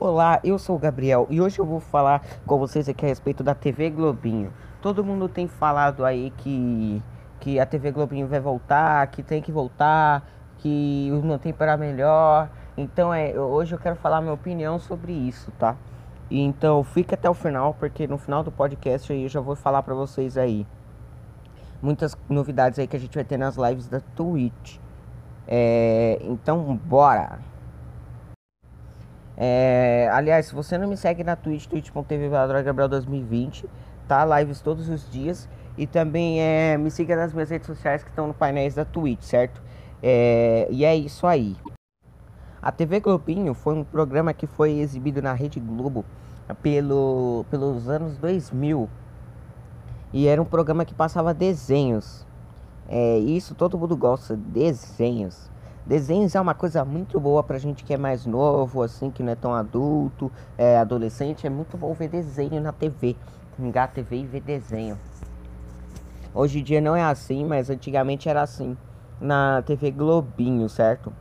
Olá, eu sou o Gabriel e hoje eu vou falar com vocês aqui a respeito da TV Globinho. Todo mundo tem falado aí que, que a TV Globinho vai voltar, que tem que voltar, que o meu tempo era melhor. Então é, hoje eu quero falar minha opinião sobre isso, tá? Então fica até o final, porque no final do podcast eu já vou falar pra vocês aí muitas novidades aí que a gente vai ter nas lives da Twitch. É, então bora! É, aliás, se você não me segue na Twitch, twitch.tv Gabriel 2020, tá? Lives todos os dias. E também é, me siga nas minhas redes sociais que estão no painéis da Twitch, certo? É, e é isso aí. A TV Globinho foi um programa que foi exibido na Rede Globo pelo, pelos anos 2000. E era um programa que passava desenhos. É, isso todo mundo gosta, desenhos. Desenhos é uma coisa muito boa pra gente que é mais novo, assim, que não é tão adulto, é adolescente. É muito bom ver desenho na TV. Ligar a TV e ver desenho. Hoje em dia não é assim, mas antigamente era assim. Na TV Globinho, certo?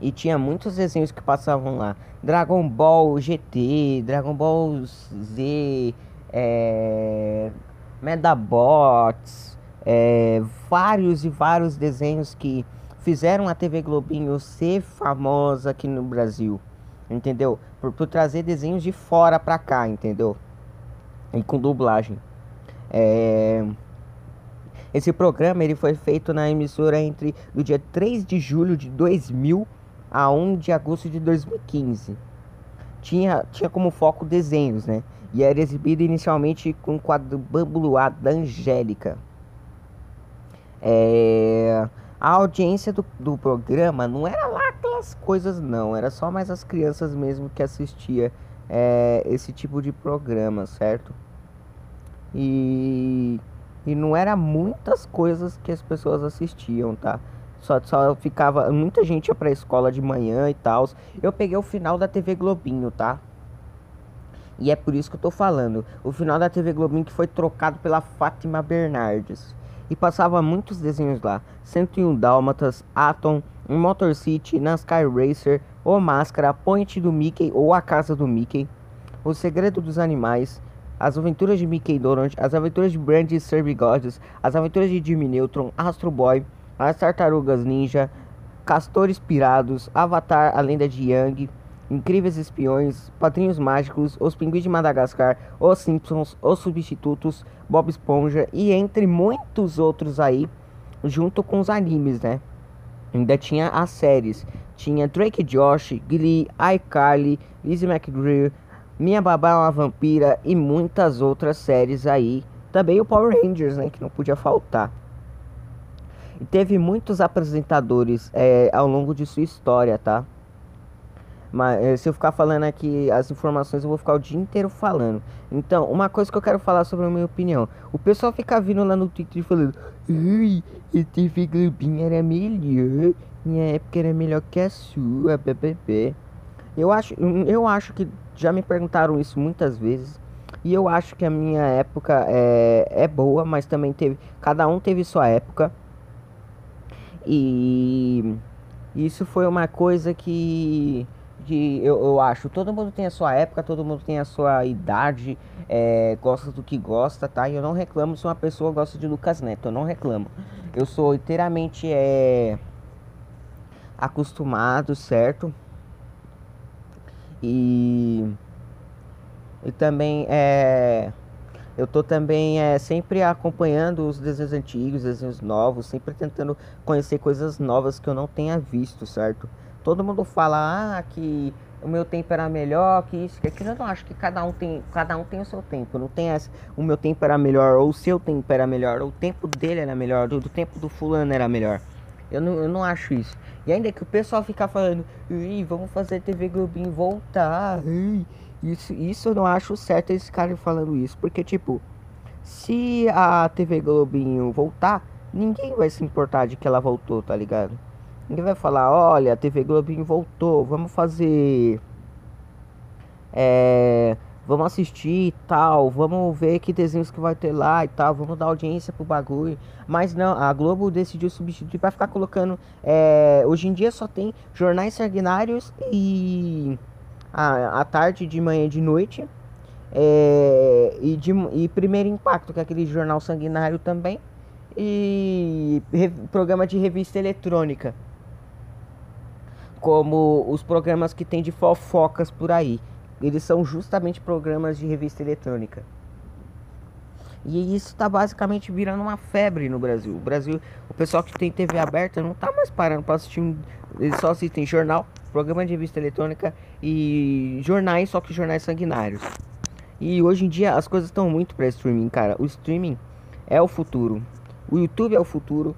E tinha muitos desenhos que passavam lá. Dragon Ball GT, Dragon Ball Z, é... Medabots, é... vários e vários desenhos que fizeram a TV Globinho ser famosa aqui no Brasil, entendeu? Por, por trazer desenhos de fora pra cá, entendeu? E com dublagem. É... Esse programa ele foi feito na emissora entre do dia 3 de julho de 2000 a 1 de agosto de 2015. Tinha, tinha como foco desenhos, né? E era exibido inicialmente com o quadro Bambuluá da Angélica. É... A audiência do, do programa não era lá aquelas coisas, não. Era só mais as crianças mesmo que assistia é, esse tipo de programa, certo? E, e não era muitas coisas que as pessoas assistiam, tá? Só, só ficava. Muita gente ia pra escola de manhã e tal. Eu peguei o final da TV Globinho, tá? E é por isso que eu tô falando. O final da TV Globinho que foi trocado pela Fátima Bernardes e passava muitos desenhos lá. 101 Dálmatas, Atom, Motor City, NASCAR Racer, O Máscara, Point do Mickey ou A Casa do Mickey, O Segredo dos Animais, As Aventuras de Mickey Donald, As Aventuras de Brandy e Sir As Aventuras de Jimmy Neutron, Astro Boy, As Tartarugas Ninja, Castores Pirados, Avatar, A Lenda de Yang, Incríveis Espiões, Padrinhos Mágicos, Os Pinguins de Madagascar, Os Simpsons, Os Substitutos, Bob Esponja e entre muitos outros aí, junto com os animes, né? Ainda tinha as séries. Tinha Drake Josh, Glee, iCarly, Lizzie McGreer, Minha Babá é uma Vampira e muitas outras séries aí. Também o Power Rangers, né? Que não podia faltar. E teve muitos apresentadores é, ao longo de sua história, tá? Mas eh, se eu ficar falando aqui as informações, eu vou ficar o dia inteiro falando. Então, uma coisa que eu quero falar sobre a minha opinião. O pessoal fica vindo lá no Twitter falando Ai, TV Globinho era melhor. Minha época era melhor que a sua, bbb. Eu acho, eu acho que já me perguntaram isso muitas vezes. E eu acho que a minha época é, é boa, mas também teve. Cada um teve sua época. E isso foi uma coisa que que eu, eu acho, todo mundo tem a sua época, todo mundo tem a sua idade, é, gosta do que gosta, tá? E eu não reclamo se uma pessoa gosta de Lucas Neto, eu não reclamo. Eu sou inteiramente é, acostumado, certo? E, e também é, eu tô também é, sempre acompanhando os desenhos antigos, desenhos novos, sempre tentando conhecer coisas novas que eu não tenha visto, certo? Todo mundo fala ah, que o meu tempo era melhor, que isso, que aquilo. Eu não acho que cada um tem, cada um tem o seu tempo. Não tem essa, o meu tempo era melhor, ou o seu tempo era melhor, ou o tempo dele era melhor, do, do tempo do fulano era melhor. Eu não, eu não acho isso. E ainda que o pessoal fica falando, vamos fazer TV Globinho voltar. isso, isso eu não acho certo esse cara falando isso. Porque, tipo, se a TV Globinho voltar, ninguém vai se importar de que ela voltou, tá ligado? Ninguém vai falar, olha, a TV Globinho voltou, vamos fazer. É, vamos assistir e tal, vamos ver que desenhos que vai ter lá e tal, vamos dar audiência pro bagulho. Mas não, a Globo decidiu substituir para ficar colocando. É, hoje em dia só tem jornais sanguinários e a, a tarde, de manhã e de noite. É, e, de, e Primeiro Impacto, que é aquele jornal sanguinário também. E re, programa de revista eletrônica. Como os programas que tem de fofocas por aí. Eles são justamente programas de revista eletrônica. E isso está basicamente virando uma febre no Brasil. O Brasil, o pessoal que tem TV aberta não tá mais parando para assistir. Eles só assistem jornal, programa de revista eletrônica e jornais, só que jornais sanguinários. E hoje em dia as coisas estão muito para streaming, cara. O streaming é o futuro. O YouTube é o futuro.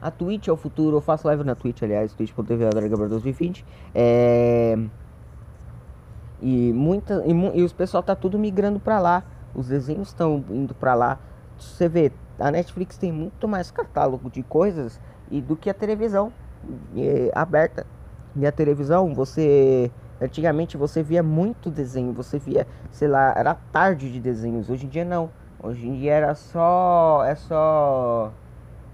A Twitch é o futuro. Eu faço live na Twitch, aliás, twitch.tv 2020. É e muita e, e os pessoal tá tudo migrando para lá. Os desenhos estão indo para lá. Você vê, a Netflix tem muito mais catálogo de coisas e do que a televisão é, aberta. E a televisão, você antigamente você via muito desenho, você via, sei lá, era tarde de desenhos. Hoje em dia não. Hoje em dia era só é só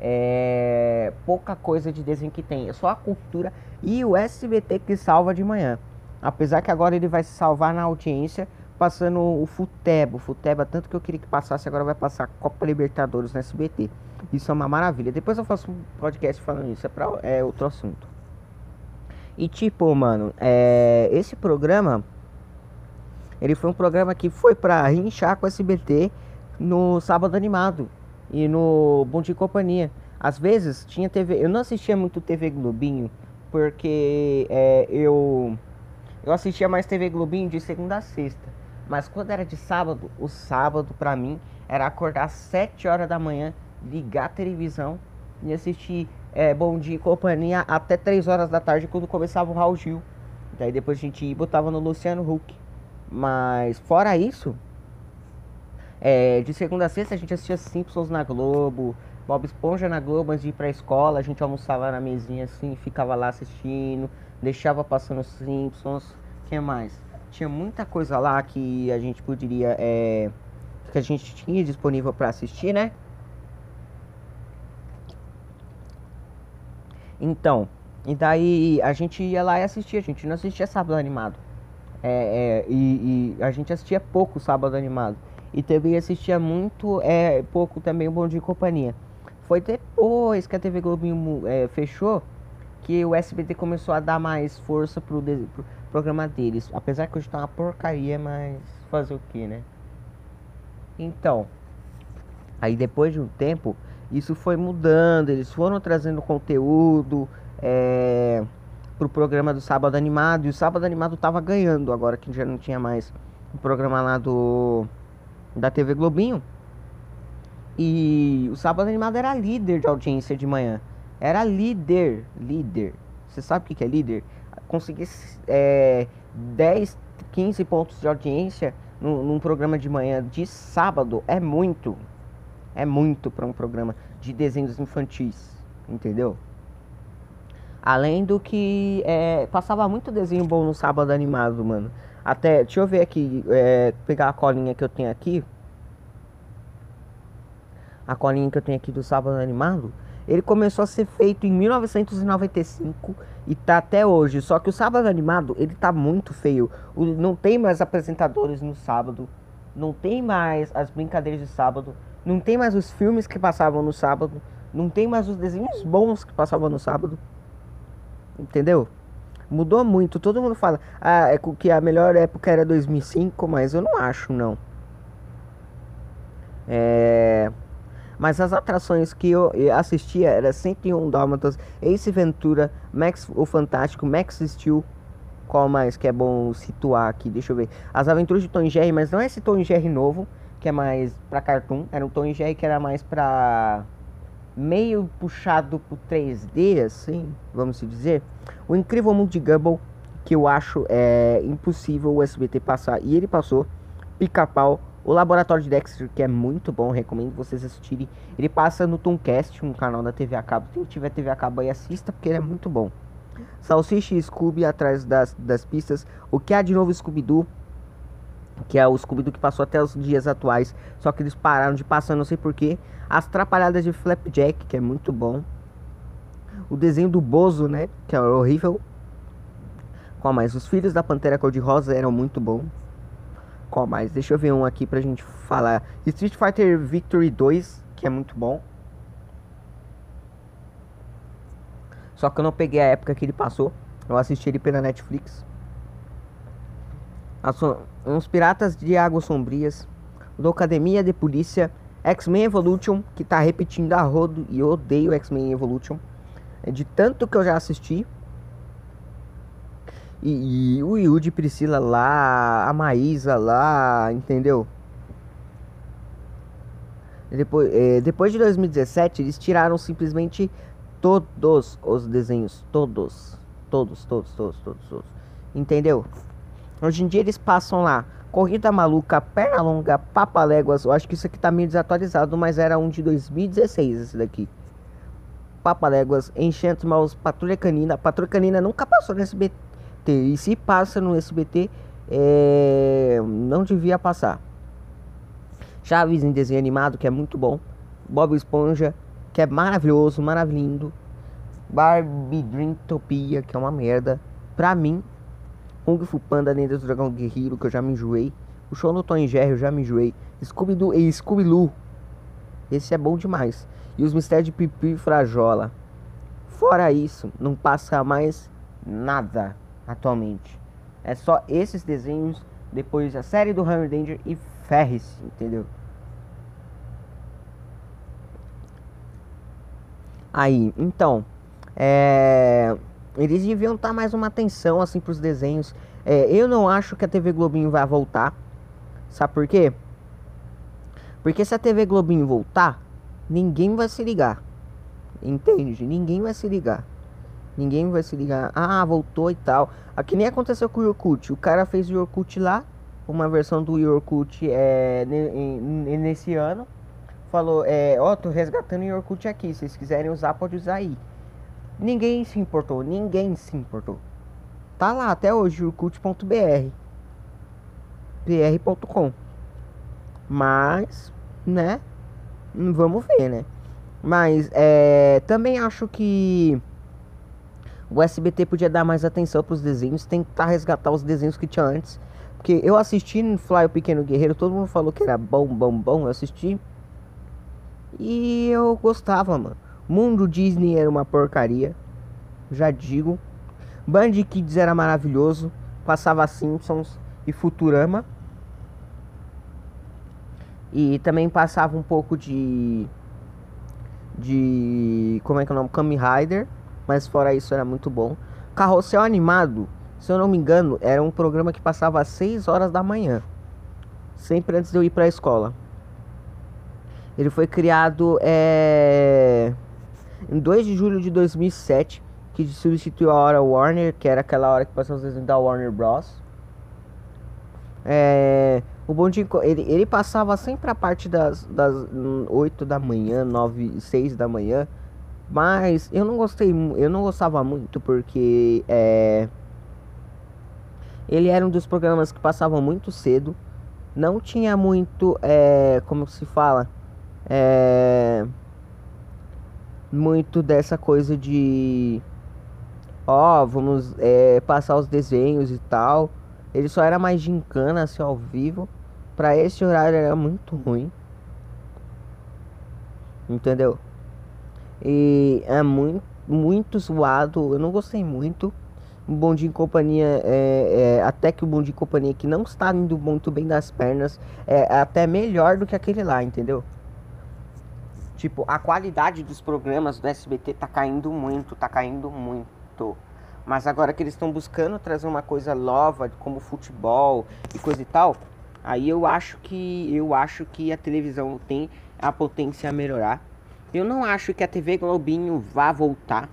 é, pouca coisa de desenho que tem, é só a cultura e o SBT que salva de manhã. Apesar que agora ele vai se salvar na audiência passando o Futebo. Futebo, tanto que eu queria que passasse, agora vai passar Copa Libertadores no SBT. Isso é uma maravilha. Depois eu faço um podcast falando isso, é, pra, é outro assunto. E tipo, mano, é, esse programa, ele foi um programa que foi pra rinchar com o SBT no Sábado Animado e no Bom de Companhia. Às vezes tinha TV, eu não assistia muito TV Globinho, porque é, eu eu assistia mais TV Globinho de segunda a sexta. Mas quando era de sábado, o sábado pra mim era acordar às 7 horas da manhã, ligar a televisão e assistir é, Bom Dia e Companhia até 3 horas da tarde quando começava o Raul Gil. Daí depois a gente botava no Luciano Huck. Mas fora isso, é, de segunda a sexta a gente assistia Simpsons na Globo, Bob Esponja na Globo antes de ir pra escola, a gente almoçava na mesinha assim, ficava lá assistindo deixava passando Simpsons, que mais? Tinha muita coisa lá que a gente poderia, é, que a gente tinha disponível para assistir, né? Então, e daí a gente ia lá e assistia, a gente não assistia sábado animado. É, é, e, e, a gente assistia pouco sábado animado. E também assistia muito, é, pouco também o Bom Dia e Companhia. Foi depois que a TV Globinho é, fechou que o SBT começou a dar mais força pro, pro programa deles. Apesar que hoje tá uma porcaria, mas fazer o que, né? Então, aí depois de um tempo, isso foi mudando, eles foram trazendo conteúdo é, pro programa do Sábado Animado, e o Sábado Animado tava ganhando, agora que já não tinha mais o programa lá do da TV Globinho. E o Sábado Animado era líder de audiência de manhã. Era líder, líder. Você sabe o que é líder? Conseguir é, 10, 15 pontos de audiência num, num programa de manhã de sábado é muito. É muito para um programa de desenhos infantis, entendeu? Além do que é, passava muito desenho bom no sábado animado, mano. Até, deixa eu ver aqui, é, pegar a colinha que eu tenho aqui. A colinha que eu tenho aqui do sábado animado. Ele começou a ser feito em 1995 e tá até hoje. Só que o sábado animado, ele tá muito feio. O, não tem mais apresentadores no sábado. Não tem mais as brincadeiras de sábado. Não tem mais os filmes que passavam no sábado. Não tem mais os desenhos bons que passavam no sábado. Entendeu? Mudou muito. Todo mundo fala ah, é que a melhor época era 2005, mas eu não acho, não. É mas as atrações que eu assistia era 101 Dálmatas, Ace Ventura, Max o Fantástico, Max Steel, qual mais que é bom situar aqui, deixa eu ver. As Aventuras de Tom e Jerry, mas não é esse Tom e Jerry novo, que é mais pra cartoon, era um Tom e Jerry que era mais pra meio puxado pro 3D, assim, vamos dizer. O Incrível Mundo de Gumball, que eu acho é impossível o SBT passar, e ele passou. Pica-Pau, o Laboratório de Dexter, que é muito bom, recomendo vocês assistirem. Ele passa no Tomcast, um canal da TV a cabo. Quem tiver TV a cabo aí, assista, porque ele é muito bom. Salsicha e Scooby atrás das, das pistas. O que há de novo Scooby-Doo? Que é o Scooby-Doo que passou até os dias atuais. Só que eles pararam de passar, não sei porquê. As Trapalhadas de Flapjack, que é muito bom. O desenho do Bozo, né? Que é horrível. Qual mais? Os Filhos da Pantera Cor-de-Rosa eram muito bons. Qual mais? Deixa eu ver um aqui pra gente falar. Street Fighter Victory 2, que é muito bom. Só que eu não peguei a época que ele passou. Eu assisti ele pela Netflix. Uns Piratas de Águas Sombrias. Do Academia de Polícia. X-Men Evolution, que tá repetindo a rodo. E eu odeio X-Men Evolution. É de tanto que eu já assisti. E, e o Yudi Priscila lá, a Maísa lá, entendeu? Depois, é, depois de 2017, eles tiraram simplesmente todos os desenhos. Todos. Todos, todos, todos, todos, todos. Entendeu? Hoje em dia eles passam lá. Corrida Maluca, Perna Longa, Papaléguas. Eu acho que isso aqui tá meio desatualizado, mas era um de 2016 esse daqui. Papaléguas, Enchantimals, Patrulha Canina. Patrulha Canina nunca passou no SBT. E se passa no SBT, é... não devia passar. Chaves em desenho animado, que é muito bom. Bob Esponja, que é maravilhoso, maravilhoso. Barbie Dreamtopia, que é uma merda. Pra mim, Kung Fu Panda, Lenda do Dragão Guerreiro, que eu já me enjoei. O show no Tom Jerry, eu já me enjoei. Scooby-Doo e Scooby-Loo. Esse é bom demais. E os Mistérios de Pipi e Frajola. Fora isso, não passa mais nada atualmente. É só esses desenhos, depois a série do Hammer Danger e Ferris, entendeu? Aí, então, é, eles deviam dar mais uma atenção assim para os desenhos. É, eu não acho que a TV Globinho vai voltar. Sabe por quê? Porque se a TV Globinho voltar, ninguém vai se ligar. Entende? Ninguém vai se ligar. Ninguém vai se ligar. Ah, voltou e tal. Aqui nem aconteceu com o Yorkut. O cara fez o Yorkut lá. Uma versão do Yorkut é, nesse ano. Falou, é, ó, oh, tô resgatando o Yorkut aqui. Se vocês quiserem usar, pode usar aí. Ninguém se importou. Ninguém se importou. Tá lá até hoje, yorkut.br. br.com. Mas, né? Vamos ver, né? Mas, é, também acho que o SBT podia dar mais atenção para os desenhos, tentar resgatar os desenhos que tinha antes. Porque eu assisti no Fly o Pequeno Guerreiro, todo mundo falou que era bom, bom, bom. Eu assisti. E eu gostava, mano. Mundo Disney era uma porcaria. Já digo. Band Kids era maravilhoso. Passava Simpsons e Futurama. E também passava um pouco de. De. Como é que é o nome? Kamen Rider. Mas fora isso era muito bom. Carrossel Animado, se eu não me engano, era um programa que passava às 6 horas da manhã. Sempre antes de eu ir para a escola. Ele foi criado é, em 2 de julho de 2007, que substituiu a hora Warner, que era aquela hora que passava os desenhos da Warner Bros. É, o Bondinho, ele, ele passava sempre a parte das, das 8 da manhã, 9, 6 da manhã. Mas eu não gostei, eu não gostava muito porque é, ele era um dos programas que passavam muito cedo. Não tinha muito, é, como se fala, é, muito dessa coisa de, ó, vamos é, passar os desenhos e tal. Ele só era mais gincana, assim, ao vivo. Pra esse horário era muito ruim. Entendeu? E é muito, muito zoado. Eu não gostei muito. O Bom Dia em Companhia, é, é, até que o Bom Dia em Companhia que não está indo muito bem das pernas, é até melhor do que aquele lá, entendeu? Tipo, a qualidade dos programas do SBT tá caindo muito, tá caindo muito. Mas agora que eles estão buscando trazer uma coisa nova, como futebol e coisa e tal, aí eu acho que eu acho que a televisão tem a potência a melhorar. Eu não acho que a TV Globinho vá voltar.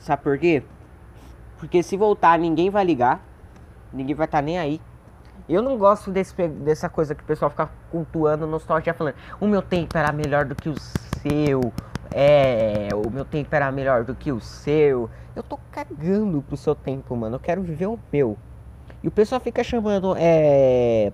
Sabe por quê? Porque se voltar, ninguém vai ligar. Ninguém vai estar tá nem aí. Eu não gosto desse, dessa coisa que o pessoal fica cultuando nostalgia falando. O meu tempo era melhor do que o seu. É, o meu tempo era melhor do que o seu. Eu tô cagando pro seu tempo, mano. Eu quero viver o meu. E o pessoal fica chamando, é.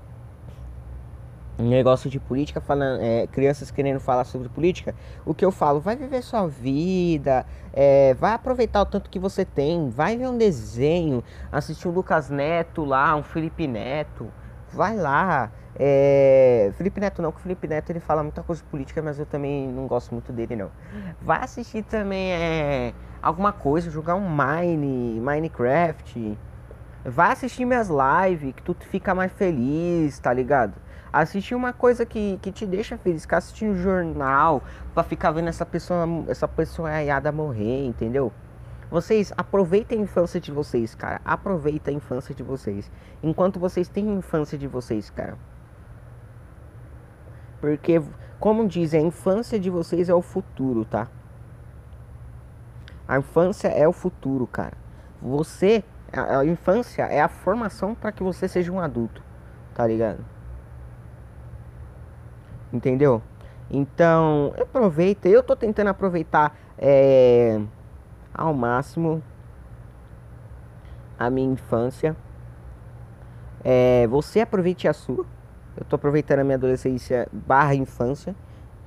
Negócio de política, falando, é, crianças querendo falar sobre política, o que eu falo, vai viver sua vida, é, vai aproveitar o tanto que você tem, vai ver um desenho, assistir um Lucas Neto lá, um Felipe Neto, vai lá. É, Felipe Neto não, que o Felipe Neto ele fala muita coisa política, mas eu também não gosto muito dele não. Vai assistir também é, alguma coisa, jogar um Mine, Minecraft. Vai assistir minhas lives, que tu fica mais feliz, tá ligado? Assistir uma coisa que, que te deixa feliz, ficar assistindo jornal pra ficar vendo essa pessoa, essa pessoa aiada morrer, entendeu? Vocês aproveitem a infância de vocês, cara. Aproveita a infância de vocês. Enquanto vocês têm a infância de vocês, cara. Porque, como dizem, a infância de vocês é o futuro, tá? A infância é o futuro, cara. Você, a, a infância é a formação para que você seja um adulto, tá ligado? Entendeu? Então, aproveita. Eu tô tentando aproveitar é, ao máximo a minha infância. É, você aproveite a sua. Eu tô aproveitando a minha adolescência barra infância.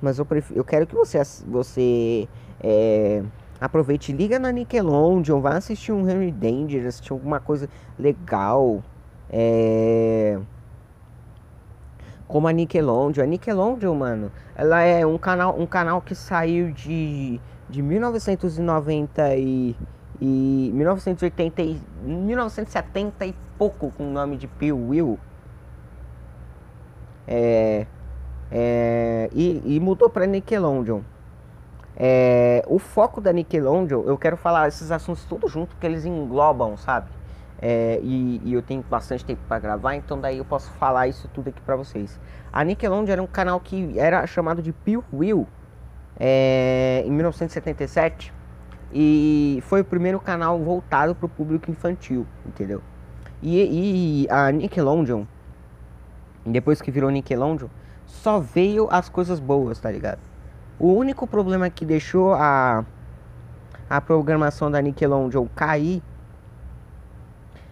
Mas eu, prefiro, eu quero que você, você é, aproveite. Liga na Nickelodeon. Vá assistir um Henry Danger. Assistir alguma coisa legal. É como a Nickelodeon. A Nickelodeon, mano, ela é um canal, um canal que saiu de, de 1990 e, e 1980 e 1970 e pouco com o nome de Pee Will. É, é, e, e mudou para Nickelodeon. É, o foco da Nickelodeon, eu quero falar esses assuntos todos juntos, que eles englobam, sabe? É, e, e, eu tenho bastante tempo para gravar, então daí eu posso falar isso tudo aqui para vocês. A Nickelodeon era um canal que era chamado de Peel Will é, em 1977 e foi o primeiro canal voltado para o público infantil, entendeu? E, e, a Nickelodeon, depois que virou Nickelodeon, só veio as coisas boas, tá ligado? O único problema que deixou a, a programação da Nickelodeon cair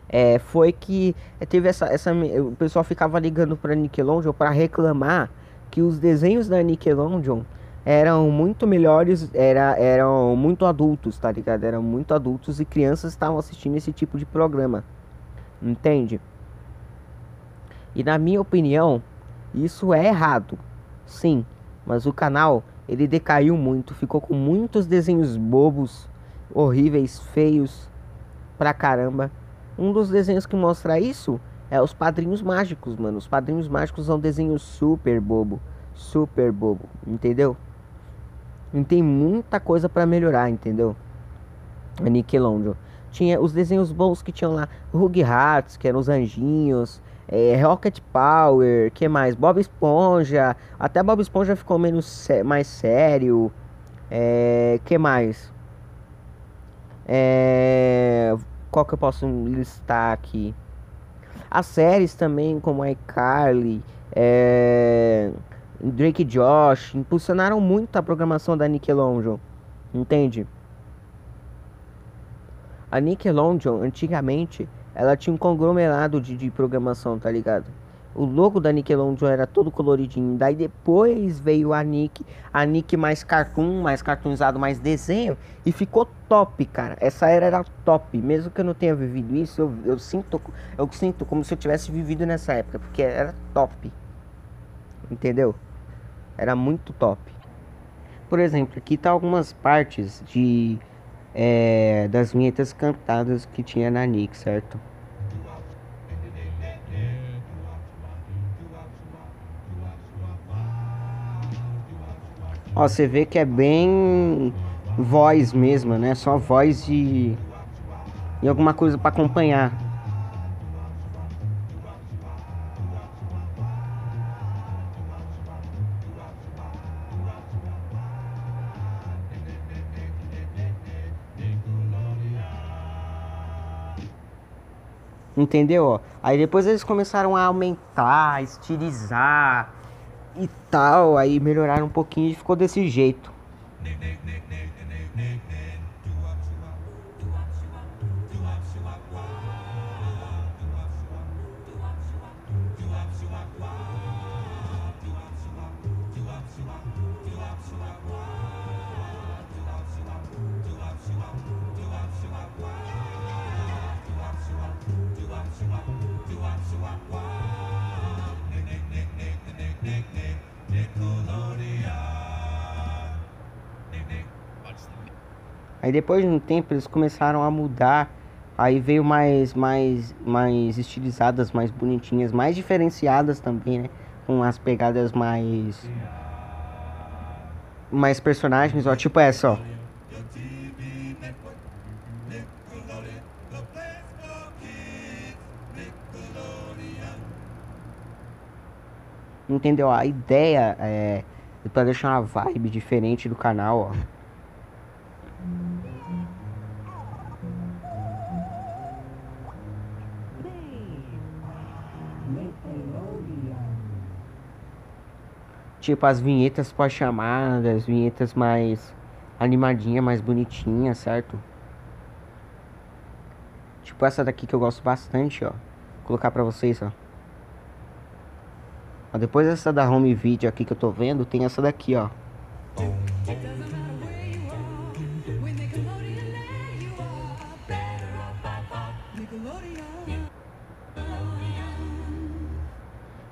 é, foi que teve essa, essa. O pessoal ficava ligando pra Nickelodeon para reclamar que os desenhos da Nickelodeon eram muito melhores, era, eram muito adultos, tá ligado? Eram muito adultos e crianças estavam assistindo esse tipo de programa. Entende? E na minha opinião, isso é errado. Sim, mas o canal ele decaiu muito, ficou com muitos desenhos bobos, horríveis, feios pra caramba. Um dos desenhos que mostra isso é os Padrinhos Mágicos, mano. Os Padrinhos Mágicos são um desenho super bobo, super bobo, entendeu? E tem muita coisa para melhorar, entendeu? A Nickelodeon. Tinha os desenhos bons que tinham lá, Rugrats, que eram os anjinhos, é, Rocket Power, que mais? Bob Esponja, até Bob Esponja ficou menos mais sério. É, que mais? É, qual que eu posso listar aqui? As séries também, como iCarly, é... Drake e Josh, impulsionaram muito a programação da Nickelodeon, entende? A Nickelodeon, antigamente, ela tinha um conglomerado de, de programação, tá ligado? O logo da Nickelodeon era todo coloridinho. Daí depois veio a Nick, a Nick mais cartoon, mais cartoonizado, mais desenho. E ficou top, cara. Essa era era top. Mesmo que eu não tenha vivido isso, eu, eu sinto, eu sinto como se eu tivesse vivido nessa época. Porque era top. Entendeu? Era muito top. Por exemplo, aqui tá algumas partes de é, das vinhetas cantadas que tinha na Nick, certo? Ó, você vê que é bem voz mesmo, né? Só voz e, e alguma coisa para acompanhar. Entendeu? Aí depois eles começaram a aumentar, estilizar, e tal. Aí melhoraram um pouquinho e ficou desse jeito. Depois de um tempo eles começaram a mudar. Aí veio mais, mais, mais estilizadas, mais bonitinhas, mais diferenciadas também, né? Com as pegadas mais. Mais personagens, ó. Tipo essa, ó. Entendeu? A ideia é para deixar uma vibe diferente do canal, ó. Tipo as vinhetas pós-chamadas, vinhetas mais animadinha, mais bonitinha, certo? Tipo essa daqui que eu gosto bastante, ó. Vou colocar pra vocês, ó. ó. Depois dessa da home video aqui que eu tô vendo, tem essa daqui, ó.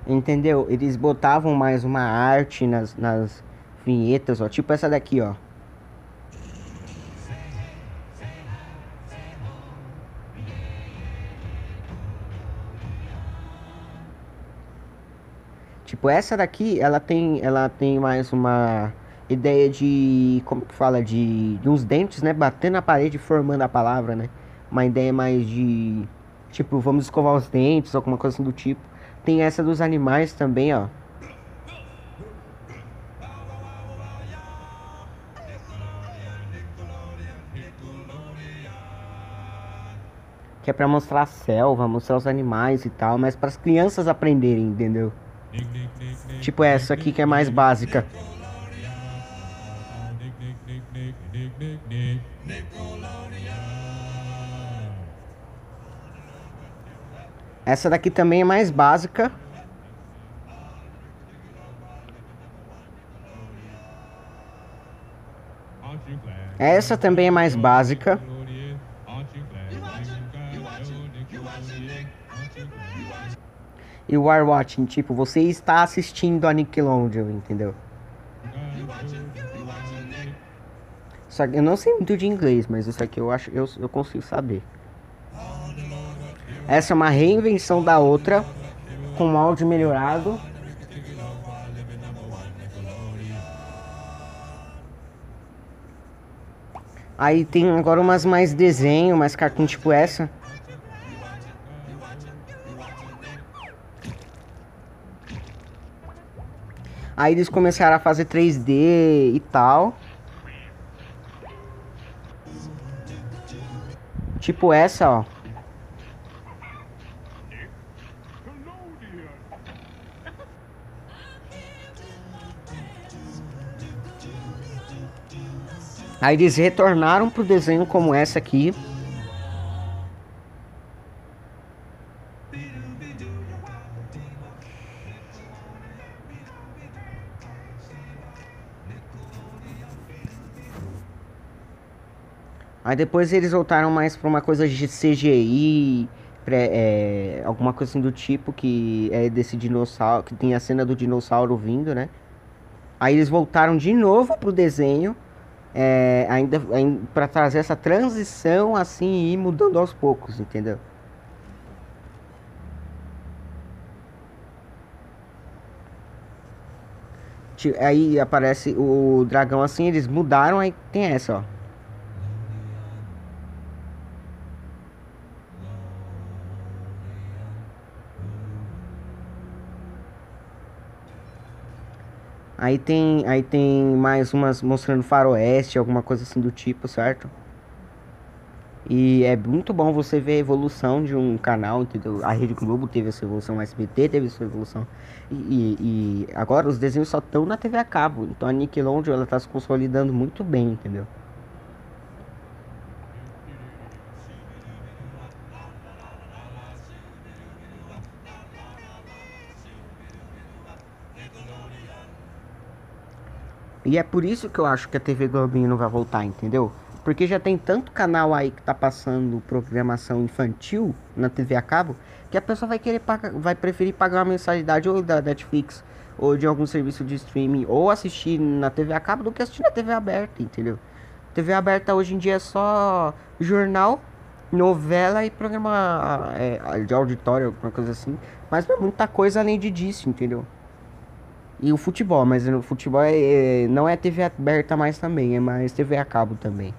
Entendeu? Eles botavam mais uma arte nas, nas vinhetas, ó. Tipo essa daqui, ó. Tipo, essa daqui, ela tem, ela tem mais uma ideia de, como que fala, de, de uns dentes, né, batendo na parede formando a palavra, né? Uma ideia mais de, tipo, vamos escovar os dentes, alguma coisa assim do tipo. Tem essa dos animais também, ó. Que é pra mostrar a selva, mostrar os animais e tal, mas para as crianças aprenderem, entendeu? Tipo essa aqui que é mais básica. Essa daqui também é mais básica. Essa também é mais básica. E o War Watching, tipo, você está assistindo a Nickelodeon, entendeu? Só que eu não sei muito de inglês, mas isso aqui eu acho eu, eu consigo saber. Essa é uma reinvenção da outra, com áudio melhorado. Aí tem agora umas mais desenho, mais cartoon tipo essa. Aí eles começaram a fazer 3D e tal. Tipo essa, ó. Aí eles retornaram pro desenho como essa aqui. Aí depois eles voltaram mais pra uma coisa de CGI, pré, é, alguma coisa assim do tipo, que é desse dinossauro, que tem a cena do dinossauro vindo, né? Aí eles voltaram de novo pro desenho é, ainda, para trazer essa transição assim e ir mudando aos poucos, entendeu? Aí aparece o dragão assim, eles mudaram, aí tem essa, ó. Aí tem, aí tem mais umas mostrando faroeste, alguma coisa assim do tipo, certo? E é muito bom você ver a evolução de um canal, entendeu? A Rede Globo teve essa evolução, o SBT teve essa evolução. E, e, e agora os desenhos só estão na TV a cabo. Então a Nickelodeon ela tá se consolidando muito bem, entendeu? E é por isso que eu acho que a TV Globinho não vai voltar, entendeu? Porque já tem tanto canal aí que tá passando programação infantil na TV a cabo que a pessoa vai querer pagar, vai preferir pagar uma mensalidade ou da Netflix ou de algum serviço de streaming ou assistir na TV a cabo do que assistir na TV aberta, entendeu? TV aberta hoje em dia é só jornal, novela e programa é, de auditório, alguma coisa assim. Mas não é muita coisa além de disso, entendeu? E o futebol, mas o futebol é, é, não é TV aberta mais também, é mais TV a cabo também.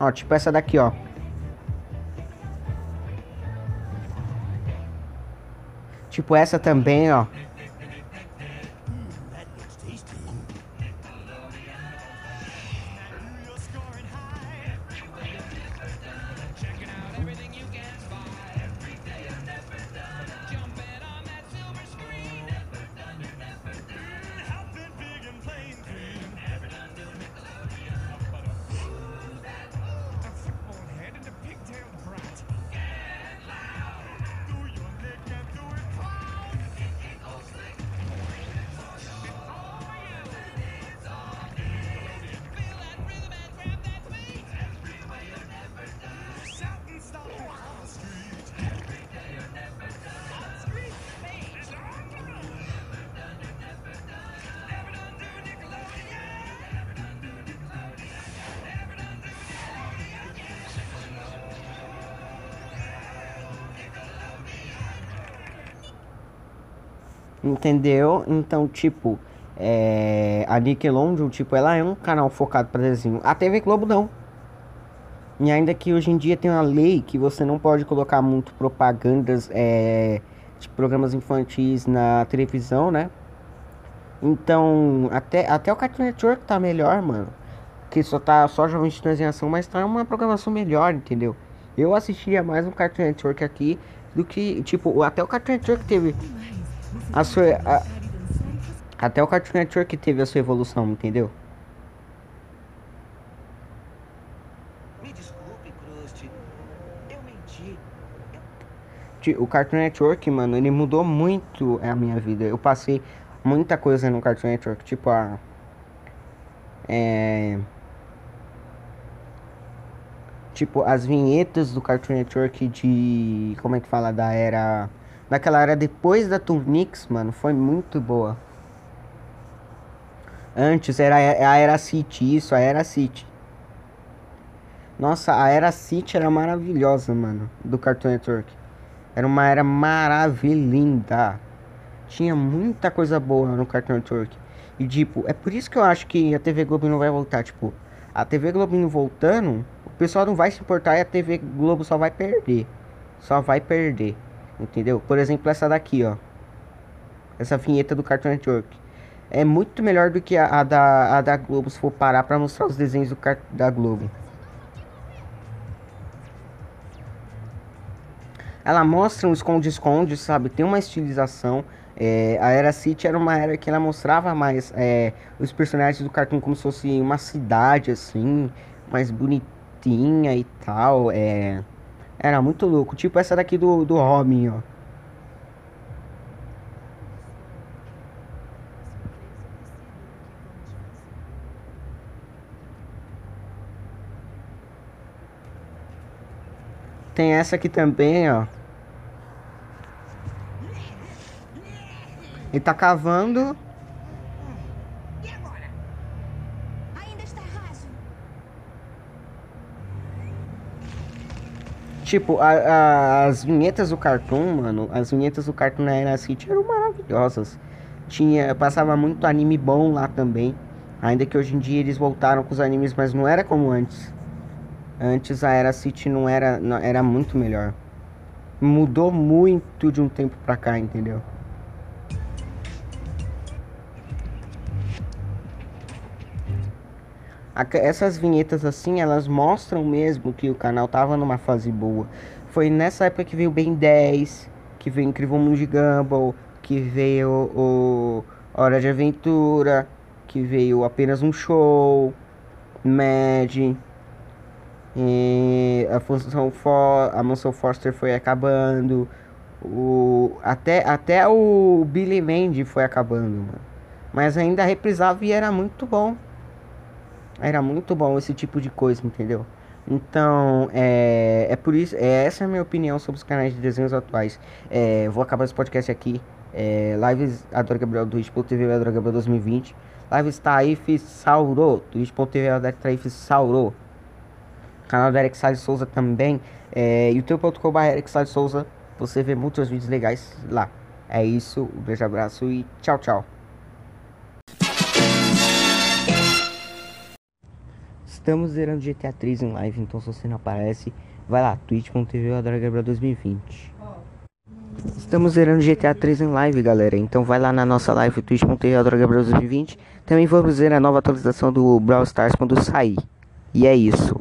Ó, tipo essa daqui, ó. Tipo essa também, ó. Entendeu? Então, tipo, é, a Nickelodeon, tipo, ela é um canal focado para desenho. A TV Globo não. E ainda que hoje em dia tem uma lei que você não pode colocar muito propagandas é, de programas infantis na televisão, né? Então, até, até o Cartoon Network tá melhor, mano. Que só tá só jovens de transição, mas tá uma programação melhor, entendeu? Eu assistia mais um Cartoon Network aqui do que, tipo, até o Cartoon Network teve a sua, a, até o Cartoon Network teve a sua evolução, entendeu? Me desculpe, Krusty. Eu menti. O Cartoon Network, mano, ele mudou muito a minha vida. Eu passei muita coisa no Cartoon Network, tipo a. É. Tipo, as vinhetas do Cartoon Network de. Como é que fala? Da era naquela era depois da Turnix, mano, foi muito boa. Antes era a Era City, isso, a Era City. Nossa, a Era City era maravilhosa, mano, do Cartoon Network. Era uma era maravilhosa. Tinha muita coisa boa no Cartoon Network. E tipo, é por isso que eu acho que a TV Globo não vai voltar, tipo, a TV Globo voltando, o pessoal não vai se importar e a TV Globo só vai perder. Só vai perder. Entendeu? Por exemplo, essa daqui, ó. Essa vinheta do Cartoon Network. É muito melhor do que a, a da, a da Globo, se for parar pra mostrar os desenhos do da Globo. Ela mostra um esconde-esconde, sabe? Tem uma estilização. É, a Era City era uma era que ela mostrava mais é, os personagens do cartoon como se fosse uma cidade, assim, mais bonitinha e tal. É... Era muito louco. Tipo essa daqui do, do Robin, ó. Tem essa aqui também, ó. Ele tá cavando. Tipo, a, a, as vinhetas do Cartoon, mano, as vinhetas do Cartoon na Era City eram maravilhosas. Tinha, passava muito anime bom lá também. Ainda que hoje em dia eles voltaram com os animes, mas não era como antes. Antes a Era City não era, não, era muito melhor. Mudou muito de um tempo pra cá, entendeu? Essas vinhetas assim, elas mostram mesmo que o canal tava numa fase boa. Foi nessa época que veio Ben 10, que veio Incrível Mundo de Gumball, que veio o Hora de Aventura, que veio apenas um show, Mad, a função For, a Mansão Foster foi acabando, o até até o Billy Mandy foi acabando, mano. Mas ainda reprisava e era muito bom. Era muito bom esse tipo de coisa, entendeu? Então, é, é por isso, é, essa é a minha opinião sobre os canais de desenhos atuais. É, vou acabar esse podcast aqui. É, lives Adora Gabriel Twitch.tv Adora Gabriel 2020. Lives Taif Sauro, Twitch.tv Adora Taif Sauro. Canal do Eric Salles Souza também. É, youtube.com.br Eric Salles Souza. Você vê muitos vídeos legais lá. É isso, um beijo, abraço e tchau, tchau. Estamos zerando GTA 3 em live, então se você não aparece, vai lá, twitch.tv Gabriel 2020. Estamos zerando GTA 3 em live, galera. Então vai lá na nossa live twitch.tv Gabriel 2020. Também vamos ver a nova atualização do Brawl Stars quando sair. E é isso.